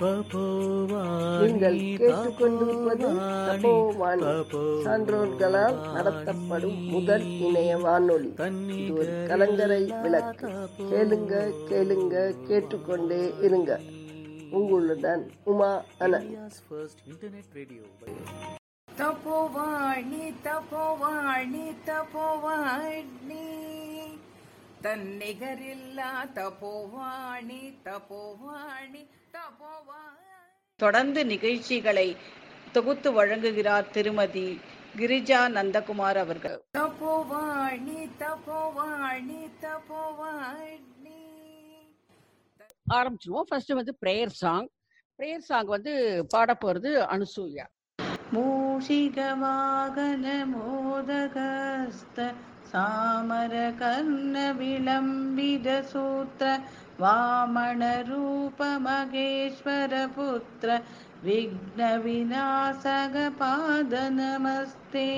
நீங்கள் கேட்டுக்கொண்டிருப்பது தபோவான். சான்றோர்களால் நடத்தப்படும் முதல் இணைய வானொலி. இது ஒரு கலங்கரை விளக்கு. கேளுங்க கேளுங்க கேட்டுக்கொண்டே இருங்க. உங்களுடன் உமா அனன் தபோவாணி தபோவாணி தபோவாணி தன்னிகரில்லா தபோவாணி தபோவாணி தொடர்ந்து நிகழ்ச்சிகளை தொகுத்து வழங்குகிறார் திருமதி கிரிஜா நந்தகுமார் அவர்கள். ஆரம்பிச்சிருவோம். ஃபர்ஸ்ட் வந்து பிரேயர் சாங் பிரேயர் சாங் வந்து பாட போறது அனுசூயா. மூஷிகவாகன மோதகஸ்த சாமர கர்ண விளம்பித சூத்திர வாமண ரூப மகேஸ்வர புத்திர பாத நமஸ்தே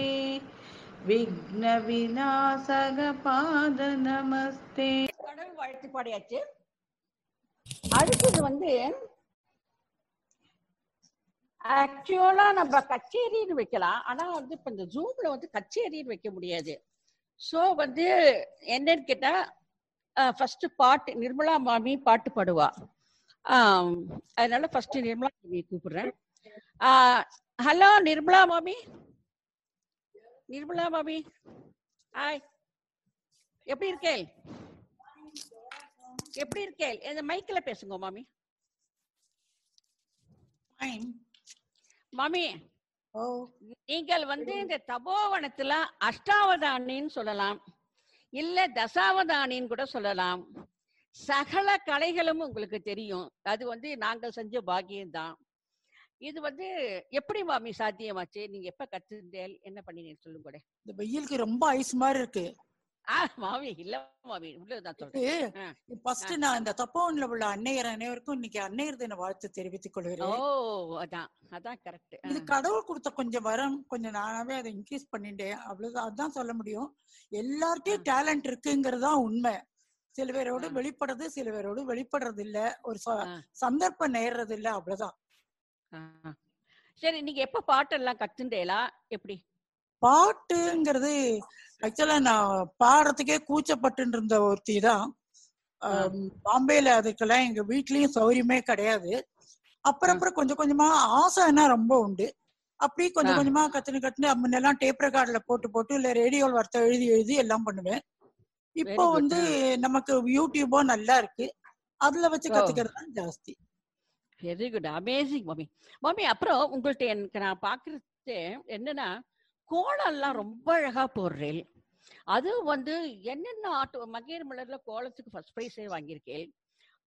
விக்ன விநாசக பாத நமஸ்தே கடவுள் வாழ்த்து பாடியாச்சு. அடுத்தது வந்து ஆக்சுவலா நம்ம கச்சேரின்னு வைக்கலாம். ஆனா வந்து இப்ப இந்த ஜூம்ல வந்து கச்சேரின்னு வைக்க முடியாது. சோ வந்து என்னன்னு கேட்டா ஃபர்ஸ்ட் பாட்டு நிர்மலா மாமி பாட்டு பாடுவா. அதனால ஃபர்ஸ்ட் நிர்மலா மாமி கூப்பிடுறேன். ஹலோ நிர்மலா மாமி? நிர்மலா மாமி ஹாய் எப்படி இருக்கேள்? எப்படி இருக்கேள்? இந்த மைக்ல பேசுங்க மாமி. மாமி நீங்கள் வந்து இந்த தபோவனத்துல அஷ்டாவதானின்னு சொல்லலாம். இல்ல தசாவதானின்னு கூட சொல்லலாம். சகல கலைகளும் உங்களுக்கு தெரியும். அது வந்து நாங்கள் செஞ்ச பாக்கியம்தான். இது வந்து எப்படி மாமி சாத்தியமாச்சு? நீங்க எப்ப கத்துந்தேல் என்ன பண்ணினீங்க சொல்லுங்க கூட இந்த வெயிலுக்கு ரொம்ப ஐஸ் மாதிரி இருக்கு. மாமி இல்ல மாமி. உள்ளதான் சொல்றேன் ஆ. ஃபர்ஸ்ட் நான் இந்த தப்போன்ல உள்ள அன்னையர் அனைவருக்கும் இன்னைக்கு அன்னையர் தின வாழ்த்து தெரிவித்துக் ஓ கொள்கிறேன் அதான் அதான் கரெக்ட் இது கடவுள் கொடுத்த கொஞ்சம் வரம் கொஞ்சம் நானாவே அதை இன்க்ரீஸ் பண்ணிட்டேன். அவ்வளவுதான் அதான் சொல்ல முடியும். எல்லார்ட்டையும் டேலண்ட் இருக்குங்கிறது தான் உண்மை. சில பேரோடு. வெளிப்படுறது சில பேரோடு வெளிப்படுறது இல்ல ஒரு. சந்தர்ப்பம் நேர்றது இல்ல அவ்வளவுதான் சரி நீங்க எப்ப பாட்டெல்லாம் கத்துண்டேலா எப்படி? பாட்டுங்கிறது ஆக்சுவலா நான் பாடுறதுக்கே கூச்சப்பட்டு இருந்த ஒருத்தி தான். பாம்பேல அதுக்கெல்லாம் எங்க வீட்லயும் சௌரியமே கிடையாது. அப்புறம் அப்புறம் கொஞ்சம் கொஞ்சமா ஆசைன்னா ரொம்ப உண்டு. அப்படி கொஞ்சம். கொஞ்சமா கத்துன்னு கத்துன்னு முன்னெல்லாம் டேப் ரெக்கார்ட்ல போட்டு போட்டு இல்ல ரேடியோல வார்த்தை எழுதி எழுதி எல்லாம் பண்ணுவேன். இப்போ. வந்து நமக்கு யூடியூபோ நல்லா இருக்கு. அதுல வச்சு. கத்துக்கிறது தான் ஜாஸ்தி. Very good amazing mummy. Mummy அப்புறம் உங்கள்ட்ட எனக்கு நான் பாக்குறது என்னன்னா கோலம்லாம் ரொம்ப அழகா போடுறேன். அதுவும் வந்து என்னென்ன ஆட்டோ மகேர் மலர்ல கோலத்துக்கு ஃபர்ஸ்ட் ப்ரைஸே வாங்கியிருக்கேன்.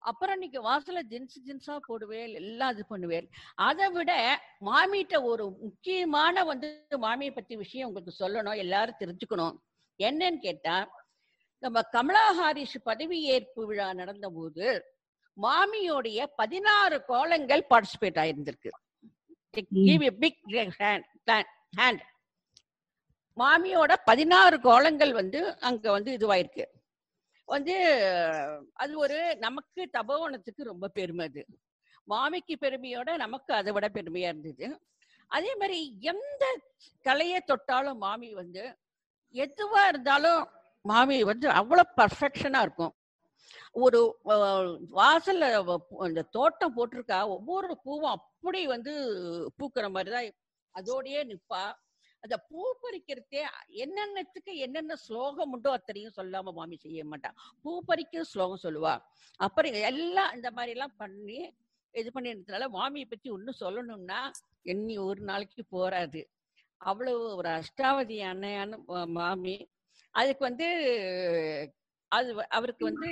அப்புறம் நீங்க வாசல ஜின்ஸ் ஜின்ஸா போடுவேன் எல்லாம் இது பண்ணுவேன். அதை விட மாமிட்ட ஒரு முக்கியமான வந்து மாமியை பத்தி விஷயம் உங்களுக்கு சொல்லணும் எல்லாரும் தெரிஞ்சுக்கணும். என்னன்னு கேட்டா நம்ம கமலா ஹாரிஸ் பதவியேற்பு விழா நடந்த போது மாமியோடைய பதினாறு கோலங்கள் பார்ட்டிசிபேட் ஆயிருந்திருக்கு. கிவ் எ பிக் ஹேண்ட் மாமியோட பதினாறு கோலங்கள் வந்து அங்க வந்து இதுவாயிருக்கு. வந்து அது ஒரு நமக்கு தபோவனத்துக்கு ரொம்ப பெருமை அது. மாமிக்கு பெருமையோட நமக்கு அதை விட பெருமையா இருந்தது. அதே மாதிரி எந்த கலையை தொட்டாலும் மாமி வந்து எதுவா இருந்தாலும் மாமி வந்து அவ்வளவு பர்ஃபெக்ஷனா இருக்கும். ஒரு வாசல்ல அந்த தோட்டம் போட்டிருக்கா ஒவ்வொரு பூவும் அப்படி வந்து பூக்கிற மாதிரிதான் அதோடயே நிற்பா அந்த பூ பறிக்கிறதே என்னென்னத்துக்கு என்னென்ன ஸ்லோகம் உண்டோ அத்தனையும் சொல்லாம மாமி செய்ய மாட்டா. பூ பறிக்க ஸ்லோகம் சொல்லுவா. அப்புறம் எல்லாம் இந்த மாதிரி எல்லாம் பண்ணி இது பண்ணிருந்ததுனால மாமியை பத்தி ஒன்னும் சொல்லணும்னா எண்ணி ஒரு நாளைக்கு போறாது. அவ்வளவு ஒரு அஷ்டாவதி அன்னையான மாமி. அதுக்கு வந்து அது அவருக்கு வந்து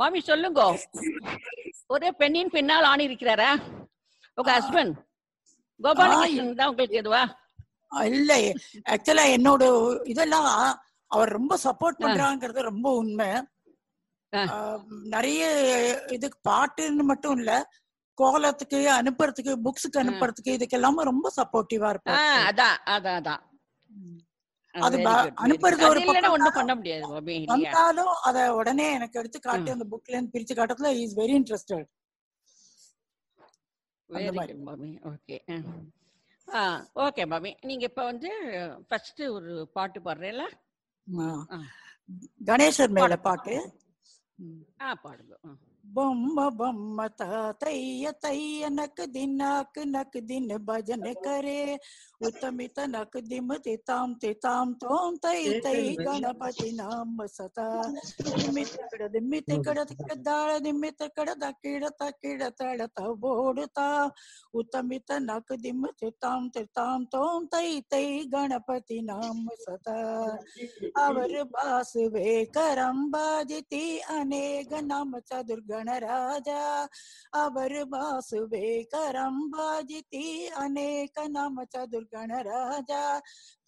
மாமி சொல்லுங்க. ஒரே பெண்ணின் பின்னால் ஆணி இருக்கிறாரா உங்க ஹஸ்பண்ட் கோபாலகிருஷ்ணன் தான் உங்களுக்கு எதுவா? இல்ல. ஆக்சுவலா என்னோட இதெல்லாம் அவர் ரொம்ப சப்போர்ட் பண்றாங்கிறது ரொம்ப உண்மை. நிறைய இதுக்கு பாட்டுன்னு மட்டும் இல்ல கோலத்துக்கு அனுப்புறதுக்கு புக்ஸுக்கு அனுப்புறதுக்கு இதுக்கெல்லாம ரொம்ப சப்போர்ட்டிவா அதான் அதான் அதான். அது அனுப்புறது. ஒரு பக்கம் பண்ண முடியாது வந்தாலும் அத உடனே எனக்கு எடுத்து காட்டி அந்த புக்ல இருந்து பிரிச்சு காட்டுறதுல is very interested okay okay மாமி நீங்க இப்ப வந்து ஃபர்ஸ்ட் ஒரு பாட்டு பாடுறீங்களா. கணேசர் மேல பாட்டு. ஆ பாடுங்க. बम बम तय तय नक दिनक नक दिन भजन करे। उत्तम नक दिम तिताम तिताम तोम तय तय गणपति नाम सता। दिमित कड़ दिमित कड़ दाड़ दिमित कड़ दकिड़ तकिड़ तड़ तोड़ता उत्तमित नक दिम तिताम तिताम तोम तय तय गणपति नाम सता। अवर बास वे करम बाजती अनेक नाम चतुर्ग गणराजा अबर बासुबे करम्बाजिति अनेक नम चतुर्गणराजा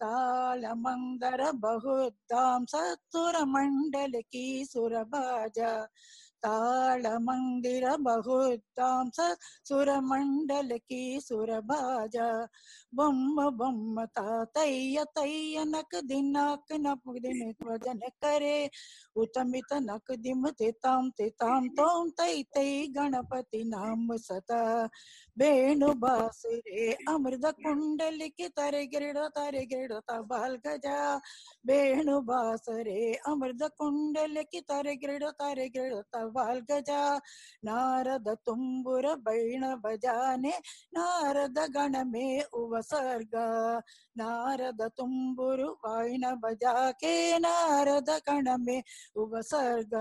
तालमन्दर बहुद्दां सत्सुरमण्डल की सुरभाजा तालमन्दिर बहुतांस मंडल की सुरभा बम बम ता తాతయ్య तय नक दिनक నపు दिन భజన करे। उतमित नक दिम तिताम तिताम तोम तय तई गणपति नाम सता। వేణు బాసురే అమృత కుండలికి తరగిడ తరగిడ తబాల్ గజా వేణు బాసరే అమృత కుండలికి తరగిడ తరగిడ తబాల్ గజా నారద తుంబుర బైణ బజానే నారద గణమే ఉపసర్గ నారద తుంబురు వాయిన బజాకే నారద గణమే ఉపసర్గ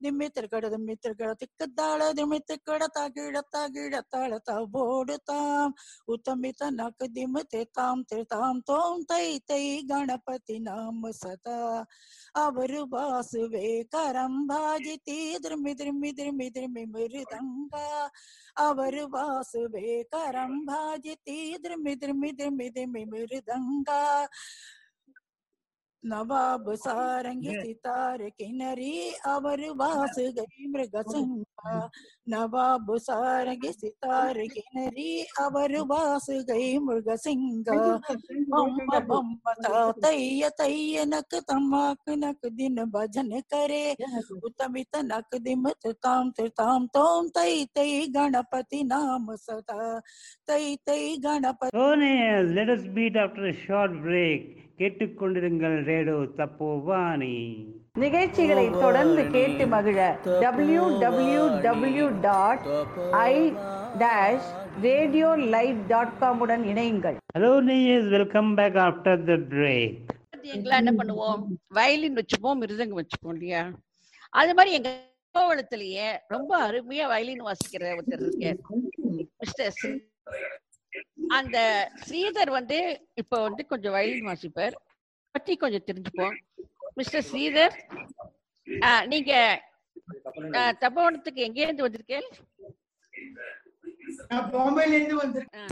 దిమ్మిత్ర కడ దిమ్మిత్ర కడ తిక్కదాళ దిమ్మిత్ర కడ తగిడ तवोडताम् उतमित नकदिम तेताम त्रिताम तोम तई तई गणपति नाम सता। अवरुवासुवे करं भाजिति द्रुमि द्रुमि द्रुमि मृदंगा मृदङ्गा अवरुवासुवे करं भाजिति द्रुमि द्रुमि द्रुमि द्रुमि मृदंगा नवाब सारंग सितार किनरी अवर वास गई मृग संघा नवाब सारंग सितार किनरी अवर वास गई मृग सिंगा। बम बम तय तय नक तमाक नक दिन भजन करे। उतमित नक दिम ताम ताम तोम तई तई गणपति नाम सदा। तई तई Ganapati let us meet after a short break கேட்டுக்கொண்டிருங்கள் ரேடோ தப்போவானி. நிகழ்ச்சிகளை தொடர்ந்து கேட்டு மகிழ W W W dot I dash radio live dot com உடன் இணையுங்கள். Hello நேயர்ஸ் welcome back after the break எங்கெல்லாம் என்ன பண்ணுவோம்? வயலின் வச்சுப்போம் மிருதங்கம் வச்சுப்போம் இல்லையா? அது மாதிரி எங்க கோவளத்திலேயே ரொம்ப அருமையா வயலின் வாசிக்கிற ஒருத்தர் இருக்கார். மிஸ்டர் அந்த ஸ்ரீதர் வந்து இப்ப வந்து கொஞ்சம் வயலின் வாசிப்பார். பத்தி கொஞ்சம் தெரிஞ்சுப்போம். மிஸ்டர் ஸ்ரீதர் ஆ, நீங்க தபோவனத்துக்கு எங்கே இருந்து வந்திருக்கேன். நான் பாம்பேல இருந்து வந்திருக்கேன்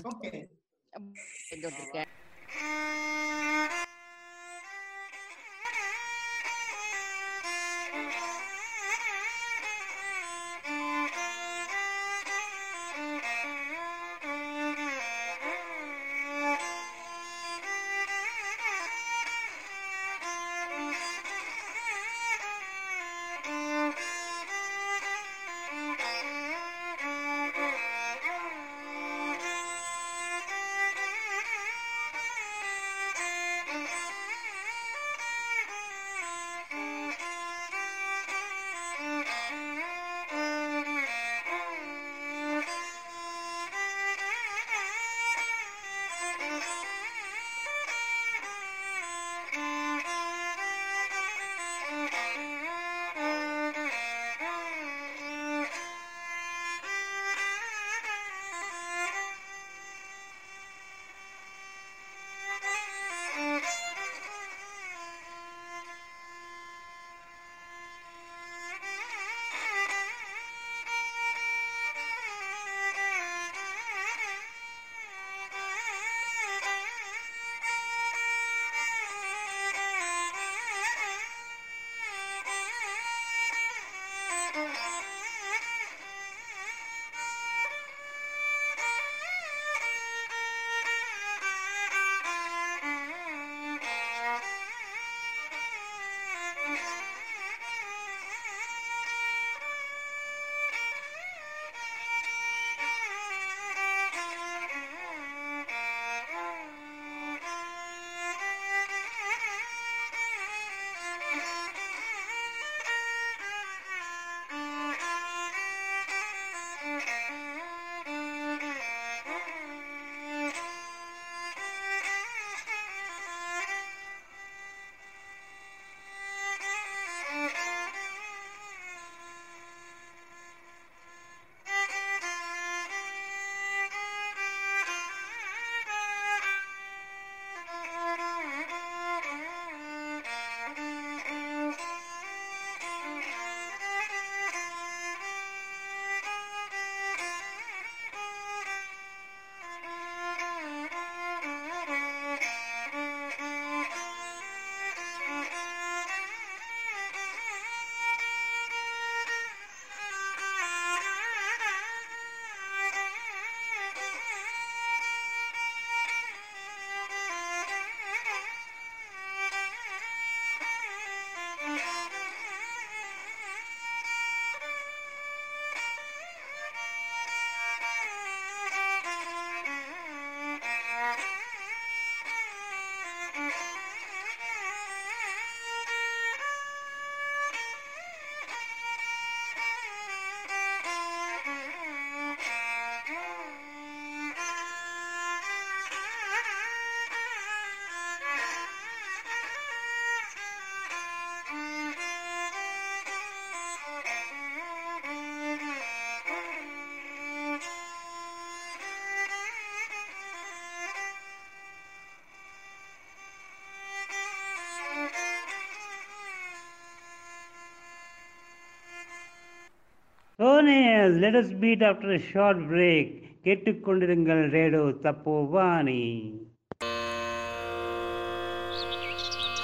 let us meet after a short break கேட்டுக்கொண்டிருங்கள் radio Tapovani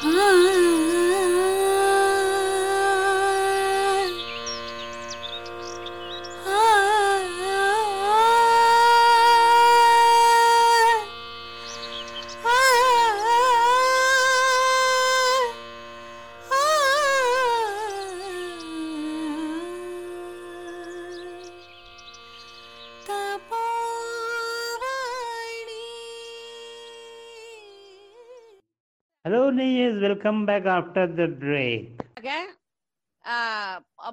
ah welcome back after the break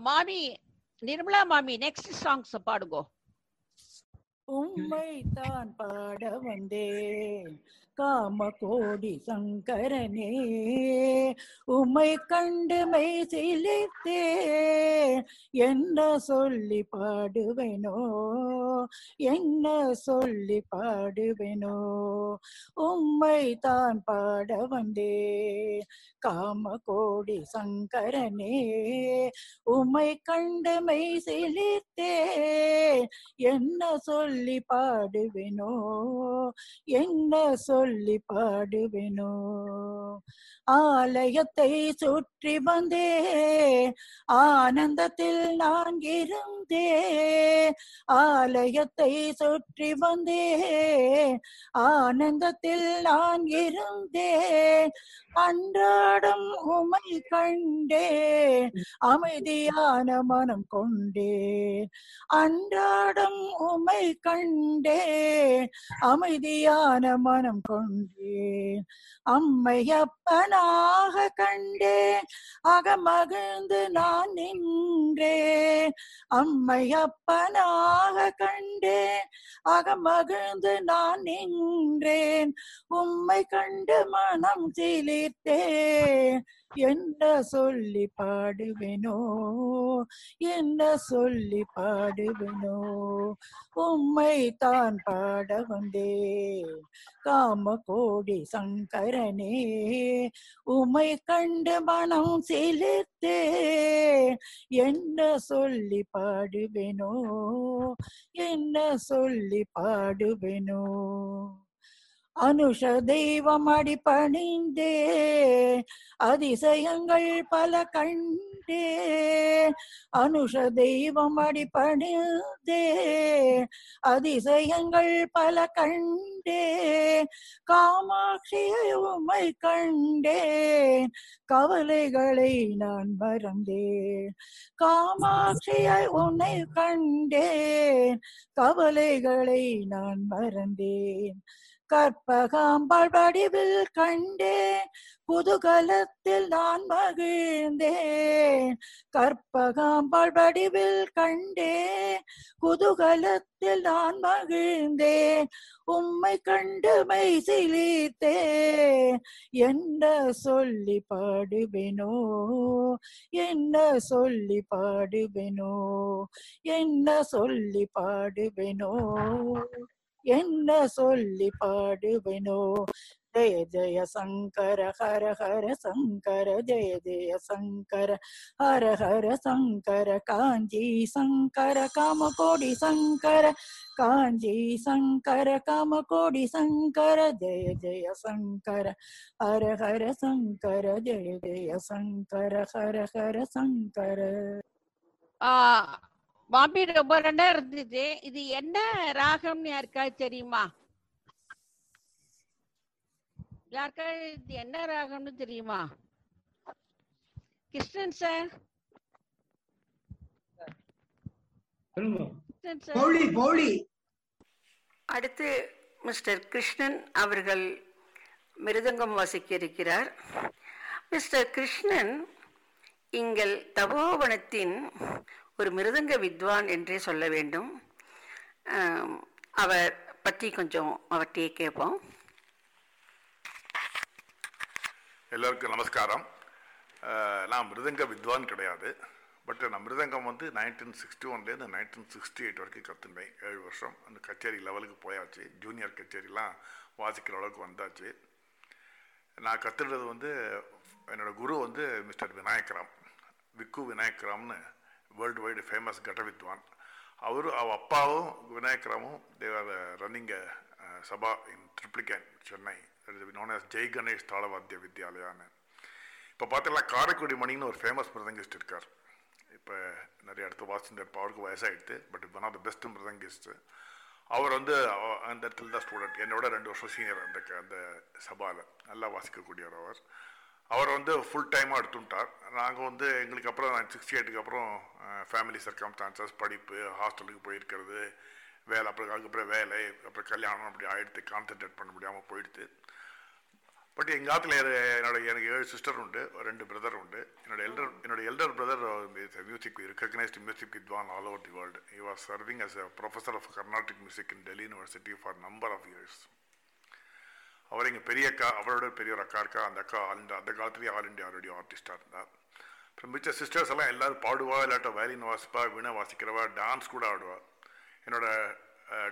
மாமி நிர்மலா மாமி நெக்ஸ்ட் சாங்ஸ் பாடுங்கோ. உம்மை தான் பாட வந்தேன். காம கோடி சங்கரனே உமை கண்டு மெய் சிலித்தே என்ன சொல்லி பாடுவேனோ என்ன சொல்லி பாடுவேனோ உம்மை தான் பாட வந்தே. காம கோடி சங்கரனே உமை கண்டு மெய் சிலித்தே என்ன சொல்லி பாடுவேனோ என்ன சொல்லி சொல்லி பாடுவேனோ. ஆலயத்தை சுற்றி வந்தே ஆனந்தத்தில் நான் இருந்தேன் ஆலயத்தை சுற்றி வந்தே ஆனந்தத்தில் நான் இருந்தேன் அன்றாடம் உமை கண்டேன் அமைதியான மனம் கொண்டேன் அன்றாடம் உமை கண்டேன் அமைதியான மனம் கொண்டேன் கொண்டேன். அம்மையப்பனாக கண்டேன். அகமகிழ்ந்து நான் நின்றேன். அம்மையப்பனாக கண்டேன். அகமகிழ்ந்து நான் நின்றேன். உம்மை கண்டு மனம் சிலிர்த்தேன். என்ன சொல்லி பாடுவேனோ? என்ன சொல்லி பாடுவேனோ? உம்மை தான் பாட வந்தேன். காம கோடி சங்கரனே உமை கண்டு மனம் செலுத்தே என்ன சொல்லி பாடுவேனோ? என்ன சொல்லி பாடுவேனோ? அனுஷ தெய்வம் அடிபணிந்தே அதிசயங்கள் பல கண்டே. அனுஷ தெய்வம் அடிபணிந்தே அதிசயங்கள் பல கண்டே. காமாட்சியை உம்மை கண்டேன் கவலைகளை நான் மறந்தேன். காமாட்சியை உன்னை கண்டேன் கவலைகளை நான் மறந்தேன். கற்பகாம்பாள் வடிவில் கண்டேன். குதூகலத்தில் நான் மகிழ்ந்தேன். கற்பகாம்பாள் வடிவில் கண்டேன். குதூகலத்தில் நான் மகிழ்ந்தேன். உம்மை கண்டு மை சிலித்தேன். என்ன சொல்லி பாடுவேனோ? என்ன சொல்லி பாடுவேனோ? என்ன சொல்லி பாடுவேனோ? என்ன சொல்லி பாடுவேனோ ஜெய ஜெய சங்கர ஹர ஹர சங்கர ஜெய ஜெய சங்கர ஹர ஹர சங்கர காஞ்சி சங்கர காமகோடி சங்கர காஞ்சி சங்கர காமகோடி சங்கர ஜெய ஜெய சங்கர ஹர ஹர சங்கர ஜெய ஜெய சங்கர ஹர ஹர சங்கர மாமி ரொம்ப ரெண்டா இருந்தது இது என்ன ராகம்னு யாருக்காவது தெரியுமா? யாருக்காவது இது என்ன ராகம்னு தெரியுமா? கிருஷ்ணன் சார். அடுத்து மிஸ்டர் கிருஷ்ணன் அவர்கள் மிருதங்கம் வாசிக்க இருக்கிறார் மிஸ்டர் கிருஷ்ணன் எங்கள் தபோவனத்தின் ஒரு மிருதங்க வித்வான் என்றே சொல்ல வேண்டும். அவர் பற்றி கொஞ்சம் அவர்கிட்டயே கேட்போம். எல்லோருக்கும் நமஸ்காரம். நான் மிருதங்க வித்வான் கிடையாது. பட் நான் மிருதங்கம் வந்து நைன்டீன் சிக்ஸ்டி ஒன்லேருந்து நைன்டீன் சிக்ஸ்டி எயிட் வரைக்கும் கற்றுனேன் ஏழு வருஷம். அந்த கச்சேரி லெவலுக்கு போயாச்சு. ஜூனியர் கச்சேரிலாம் வாசிக்கிற அளவுக்கு வந்தாச்சு. நான் கற்றுக்கிறது வந்து என்னோடய குரு வந்து மிஸ்டர் விநாயகராம். விக்கு விநாயகராம்னு வேர்ல்டு வைடு ஃபேமஸ் கட்டவித்வான் வித்வான் அவ அப்பாவும் விநாயகராமும் they were running sabha in Triplicane Chennai known as Jai Ganesh தாளவாத்திய வித்யாலயான்னு இப்போ பார்த்தீங்கன்னா காரைக்குடி மணின்னு ஒரு ஃபேமஸ் மிருதங்கிஸ்ட் இருக்கார். இப்போ நிறைய இடத்து வாசிந்தர் அவருக்கு வயசாகிடுது but one of the best mridangist அவர் வந்து அந்த இடத்துல தான் ஸ்டூடெண்ட் என்னோட ரெண்டு வருஷம் சீனியர் அந்த அந்த சபாவில் நல்லா வாசிக்கக்கூடியவர் அவர். அவர் வந்து ஃபுல் டைமாக எடுத்துட்டார். நாங்கள் வந்து எங்களுக்கு அப்புறம் சிக்ஸ்டி எயிட்டுக்கு அப்புறம் ஃபேமிலி சர்க்கம்ஸ்டான்சஸ் படிப்பு ஹாஸ்டலுக்கு போயிருக்கிறது வேலை அப்புறம் அதுக்கப்புறம் வேலை அப்புறம் கல்யாணம் அப்படி ஆயிடுத்து கான்சென்ட்ரேட் பண்ண முடியாமல் போயிடுது பட் எங்கள் ஆத்துல என்னோட எனக்கு ஏழு சிஸ்டர் உண்டு ரெண்டு பிரதர் உண்டு. என்னோட எல்டர் என்னோட elder brother music recognised music வித்வான் all over the world he was serving as a professor of carnatic music in delhi university for number of years. அவர் எங்கள் பெரிய அக்கா அவரோட பெரிய ஒரு அக்கா இருக்கா அந்த அக்கா ஆல் இண்டியா அந்த காலத்துலேயே ஆல் இண்டியா ரேடியோ ஆர்டிஸ்டாக இருந்தார். அப்புறம் மிச்ச சிஸ்டர்ஸ் எல்லாம் எல்லோரும் பாடுவா இல்லாட்ட வயலின் வாசிப்பா வீணை வாசிக்கிறவா டான்ஸ் கூட ஆடுவா. என்னோட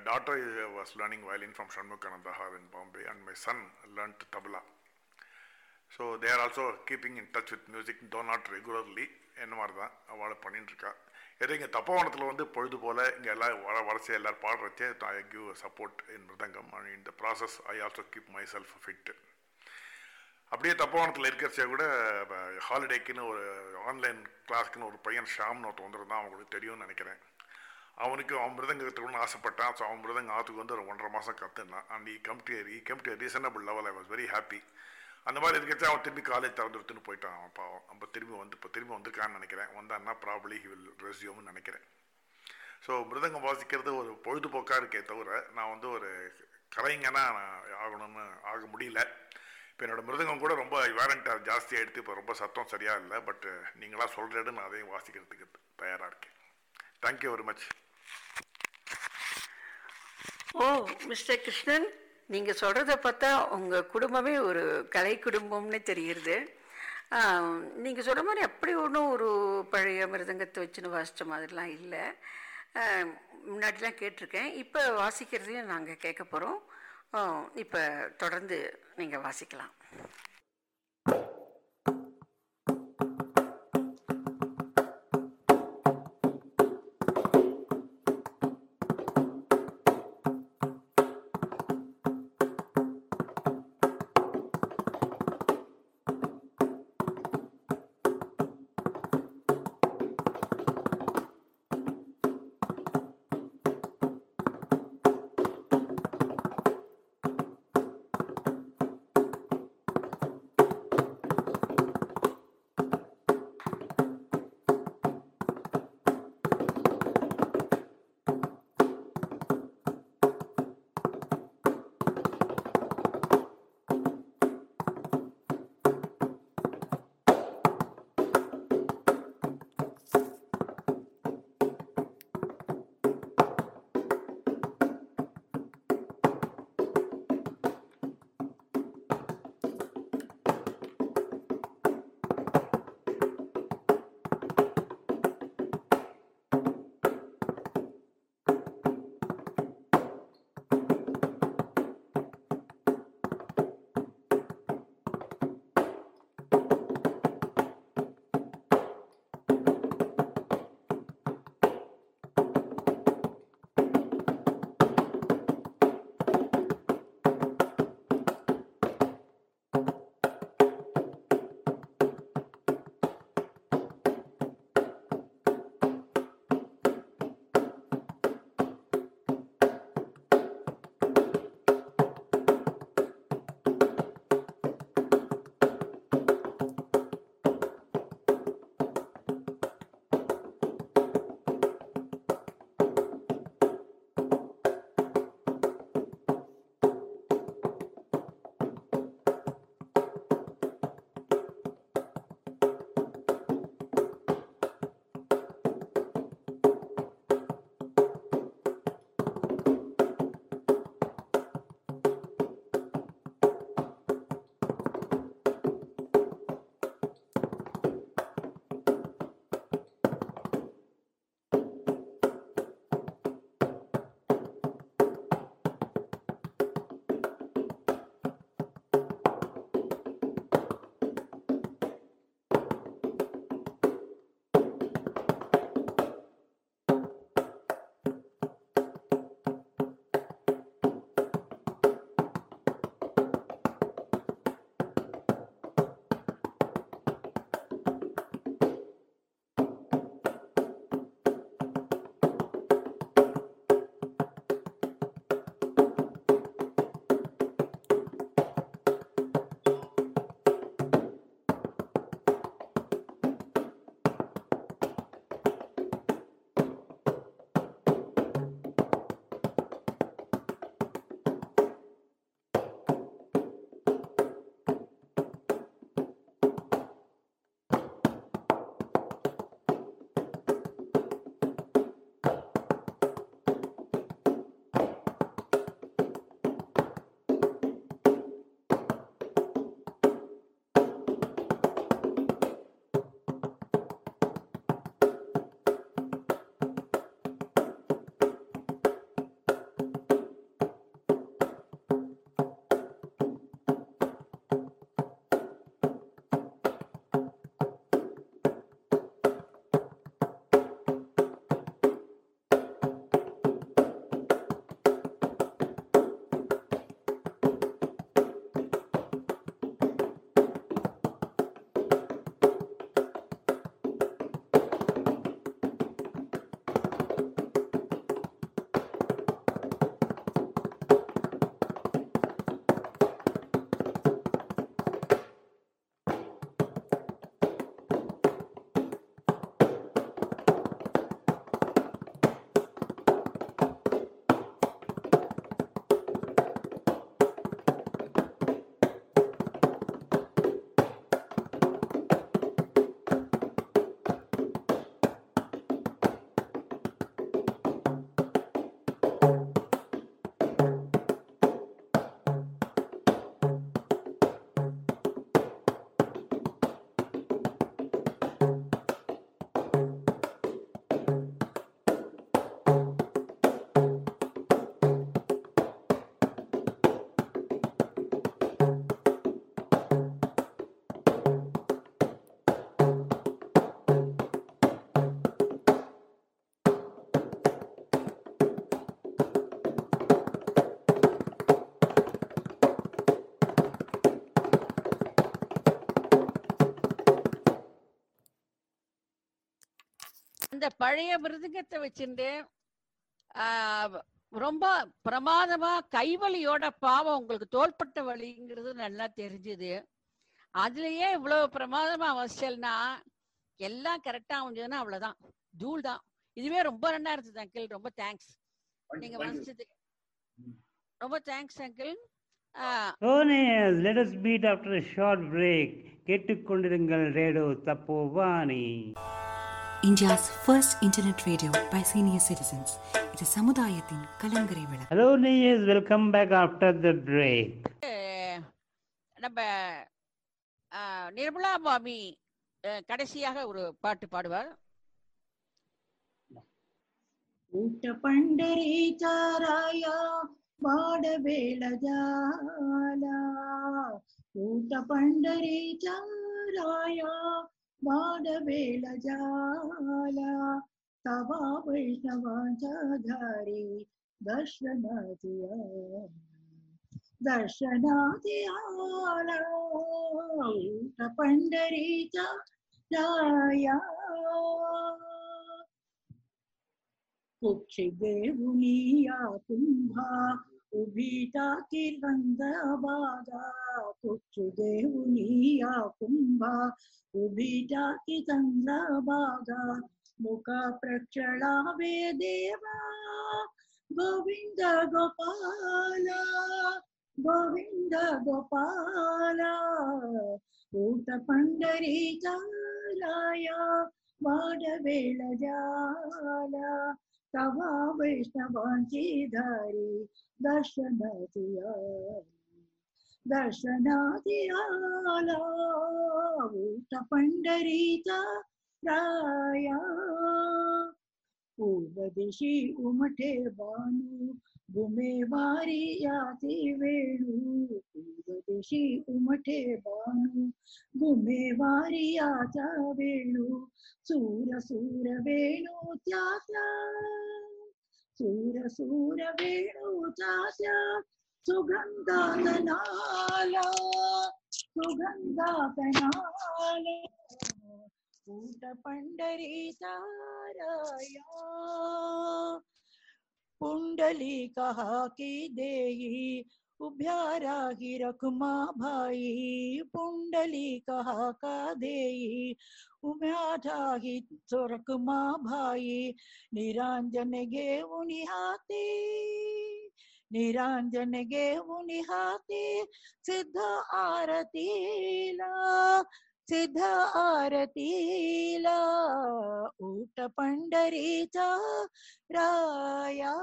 daughter was learning violin from Shanmukhananda hall in Bombay and my son learn tabla so they are also keeping in touch with music though not regularly என்ன மாதிரி தான் அவளை பண்ணிட்டுருக்கா ஏதோ இங்கே தப்போவனத்தில் வந்து பொழுது போல் இங்கே எல்லாம் வர வரிசையாக எல்லாரும் பாடுறச்சே I give support in mridangam. And in the process I also keep myself fit அப்படியே தப்போவனத்தில் இருக்கிறச்சே கூட ஹாலிடேக்குன்னு ஒரு ஆன்லைன் கிளாஸ்க்குன்னு ஒரு பையன் ஷாம்னு ஒருத்தர் வந்துருந்தான். அவங்களுக்கு தெரியும்னு நினைக்கிறேன். அவனுக்கு அவன் மிருதங்க கற்றுக்கணும்னு ஆசைப்பட்டான். ஸோ அவன் மிருதங்க ஆற்றுக்கு வந்து ஒரு ஒன்றரை மாதம் கற்றுனான் and he come to he come to reasonable level I was very happy அந்த மாதிரி இருக்கச்சு அவன் திரும்பி காலேஜ் திறந்துருத்துன்னு போயிட்டான். அவன் பாவம். அப்போ திரும்பி வந்து இப்போ திரும்பி வந்திருக்கான்னு நினைக்கிறேன். வந்தான்னா ப்ராப்ளி ஹி வில் ரெஸ்யூம்னு நினைக்கிறேன். ஸோ மிருதங்கம் வாசிக்கிறது ஒரு பொழுதுபோக்காக இருக்கே தவிர நான் வந்து ஒரு கலைஞனாக நான் ஆகணும்னு ஆக முடியல. இப்போ என்னோடய மிருதங்கம் கூட ரொம்ப வேரண்டாக ஜாஸ்தியாக எடுத்து இப்போ ரொம்ப சத்தம் சரியாக இல்லை. பட் நீங்களாக சொல்கிறேன்னு நான் அதையும் வாசிக்கிறதுக்கு தயாராக இருக்கேன். Thank you very much oh mister Krishnan நீங்கள் சொல்கிறத பார்த்தா உங்கள் குடும்பமே ஒரு கலை குடும்பம்னு தெரியுது நீங்கள் சொல்கிற மாதிரி அப்படி ஒன்றும் ஒரு பழைய மிருதங்கத்தை வச்சுன்னு வாசித்த மாதிரிலாம் இல்லை. முன்னாடிலாம் கேட்டிருக்கேன். இப்போ வாசிக்கிறதையும் நாங்கள் கேட்க போகிறோம் இப்போ தொடர்ந்து நீங்கள் வாசிக்கலாம். அந்த பழைய மிருதங்கத்தை வச்சுட்டு ஆஹ், ரொம்ப பிரமாதமா கைவலியோட பாவம் உங்களுக்கு தோள்பட்ட வலிங்கிறது நல்லா தெரிஞ்சுது. அதுலயே இவ்வளவு பிரமாதமா அவசியம்னா எல்லாம் கரெக்டா அமைஞ்சதுன்னா அவ்வளவுதான். தூள் தான். இதுவே ரொம்ப நல்லா இருந்தது அங்கிள் ரொம்ப தேங்க்ஸ் நீங்க வாசிச்சதுக்கு ரொம்ப thanks uncle let us meet after a short break. கேட்டுக்கொண்டிருங்கள் radio Tapovani India's first internet radio by senior citizens. இது சமுதாயத்தின் கலங்கரை விளக்கு hello நேயர்ஸ் welcome back after the break நம்ம ஆஹ், நிர்மலா மாமி அஹ், கடைசியாக ஒரு பாட்டு பாடுவார் ಊಟ ಪಂಡರಿ ಚಾರಾಯ ಮಾಡಬೇಡ ಜಾಲ ಊಟ ಪಂಡರಿ ಚಾರಾಯ माडवेलजाला तवा वैष्णवाचाधारी दर्शनादिया। दर्शनादियाला। पंढरीच्या जाया कुक्षी देवुनी या तुम्हा उभी टाकी रंगबागा कुक्षुदेहुनीया कुम्भा उभीटा कितन्द्रभागा मुखा प्रक्षलावे देवा गोविंद गोपाल गोविन्द गोपाला ऊट पण्डरीकालाय वाडवेळजाला तवा वैष्णवांची धारी दर्शनतिया दर्शनादियाला ऊट पंढरीचा राया। पूर्व दिशी उमठे बाणू भूमे वारी याती वेणू। पूर्व दिशी उमठे बाणू भूमे वारी याचा वेणू। सूर सूर वेणू त्याच्या सूर सूर वेणू त्याच्या सुगंधा कनाला सुगंधा कनाला। पंडरी ताराया कुंडली कहा कि देही उभ्यारा रखमा भाई। पुंडली कहा का देई उम्याठा ही भाई। निरांजन गे उन्हीं निरांजन गे हाती सिद्ध आरतीला सिद्ध आरतीला ऊट पंढरीचा राया।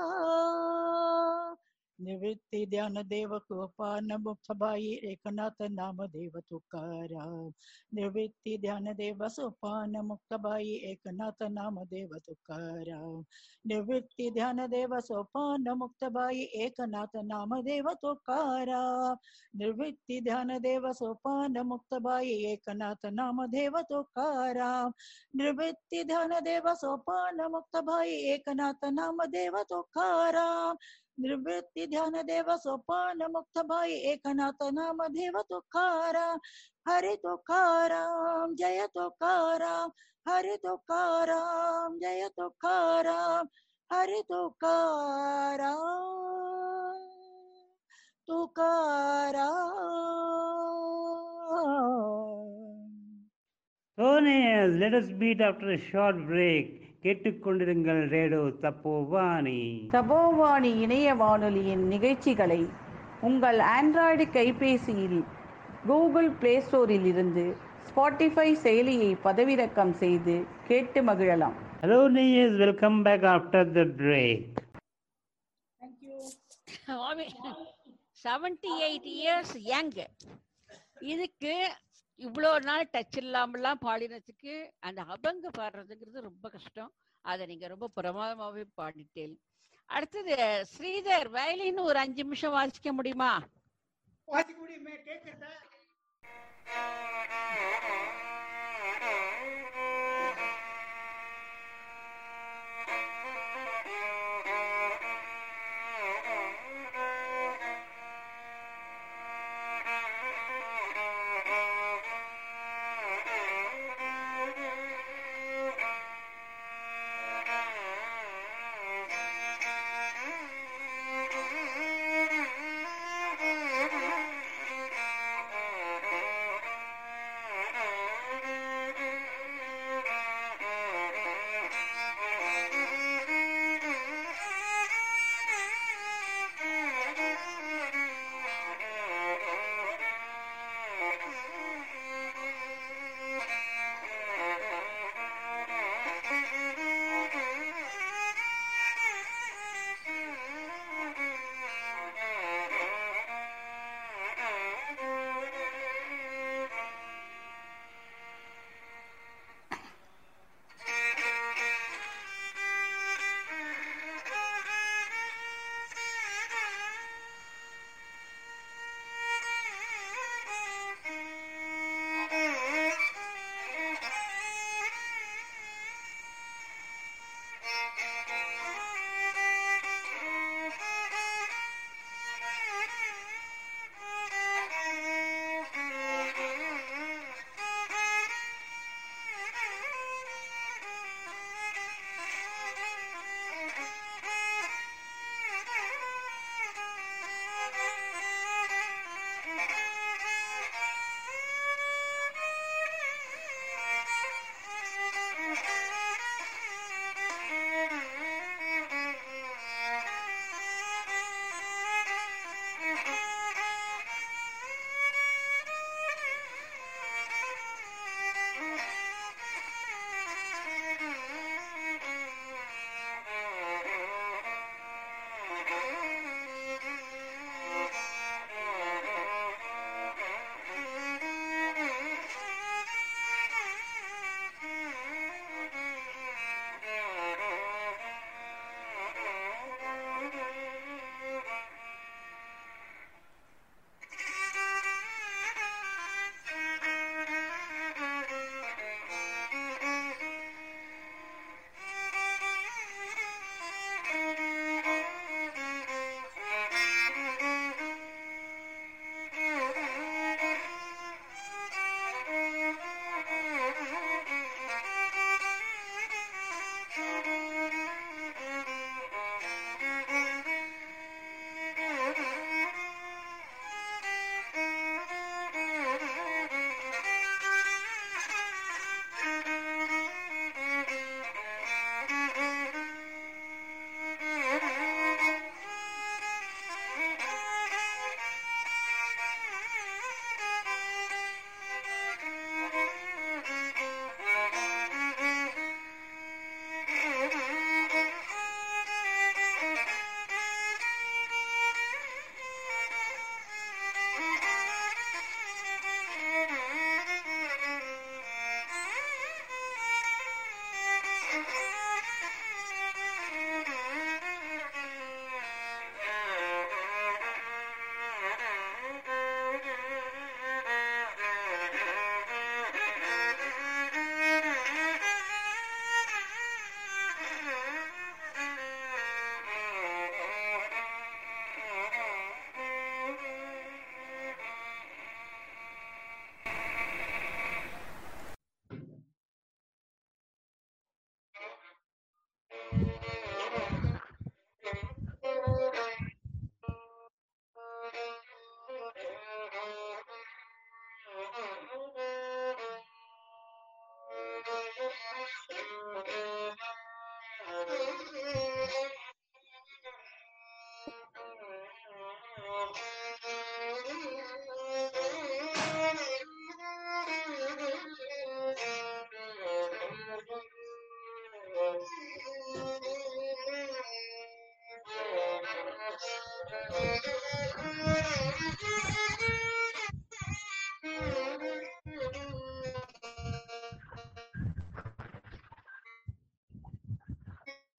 निवृत्ती ध्यान देव कृपान मुखबाई एकनाथ नाम देव तुकाराम निवृत्ति ध्यान देव सोपान मुक्तबाई एकनाथ नाम देव तुकाराम निवृत्ती ध्यान देव सोपान मुक्तबाई एकनाथ नाम देव तुकाराम निवृत्ती ध्यान देव सोपान मुक्तबाई एकनाथ नाम देव तुकाराम निवृत्ती ध्यान देव सोपान मुक्तबाई एकनाथ नाम देव तुकाराम निवृत्ती ध्यान देव सोपान मुक्त भाई एकनाथ नाम देव तुकाराम हरे तुकाराम जय तुकाराम। हरे तुकाराम जय तुकाराम। हरे Tukaram. Tukaram. Sonis, let us meet after a short break. கேட்டுக்கொண்டிருங்கள் ரேடியோ தப்போவாணி. தபோவாணி இணைய வானொலியின் நிகழ்ச்சிகளை உங்கள் ஆண்ட்ராய்டு கைபேசியில் கூகுள் பிளே ஸ்டோரில் இருந்து ஸ்பாட்டிஃபை செயலியை பதிவிறக்கம் செய்து கேட்டு மகிழலாம். Hello நேயர்ஸ் welcome back after the break seventy eight years young இதுக்கு இவ்வளோ நாள் டச் இல்லாமலாம் பாடினதுக்கு அந்த அபங்க பாடுறதுங்கிறது ரொம்ப கஷ்டம். அதை நீங்க ரொம்ப பிரமாதமாகவே பாடிட்டேன். அடுத்தது ஸ்ரீதர் வயலின் ஒரு அஞ்சு நிமிஷம் வாசிக்க முடியுமா? வாசிக்க முடியுமே கேட்கறத?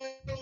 Thank you.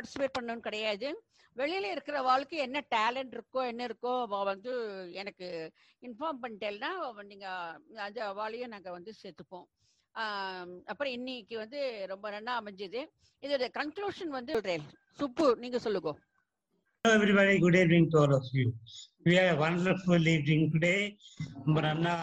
பார்ட்டிசிபேட் பண்ணணும்னு கிடையாது வெளியில இருக்கிற வாழ்க்கை என்ன டேலண்ட் இருக்கோ என்ன இருக்கோ அவ வந்து எனக்கு இன்ஃபார்ம் பண்ணிட்டேன்னா நீங்க அந்த வாழையும் நாங்க வந்து சேர்த்துப்போம் அப்புறம் இன்னைக்கு வந்து ரொம்ப நல்லா அமைஞ்சது இதோட கன்க்ளூஷன் வந்து சொல்றேன். சுப்பு நீங்க சொல்லுங்க Hello, everybody. Good evening to all of you. We had a wonderful evening today. Marana,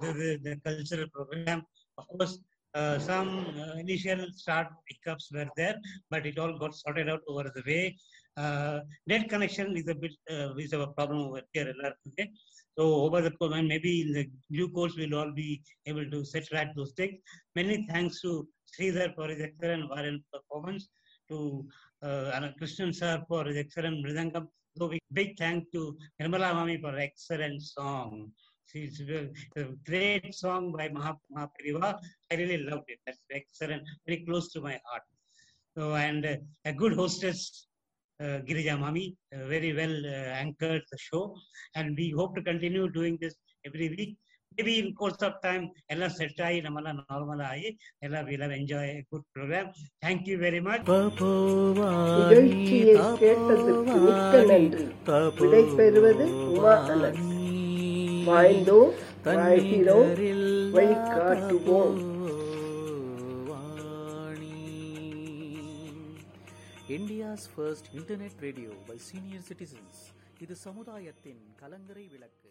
the, the cultural program. Of course, uh, some uh, initial start hiccups were there, but it all got sorted out over the way. Uh, net connection is a bit uh, is a problem over here. Okay? So over the and maybe in the due course, we'll all be able to set right those things. Many thanks to Sridhar for his excellent viral performance. To uh, Krishnan sir for his excellent Mridangam. So big, thanks to Nirmala Mami for excellent song. She's a a great song by Mahap Mahapariva. I really loved it. That's excellent, very close to my heart. So and uh, a good hostess, uh, Girija Mami, uh, very well uh, anchored the show, and we hope to continue doing this every week. Maybe in course of time, ella set ஆகி நம்மலாம் normal ஆகி எல்லாம் we'll have enjoy a good program. Thank you very much. நிகழ்ச்சியை கேட்டதற்கு மிக்க நன்றி விடை பெறுவது உமா அனஸ் வாழ்ந்தோம் வாழ்கிறோம் வழிகாட்டுவோம் India's first internet radio by senior citizens. இது சமுதாயத்தின் கலங்கரை விளக்கு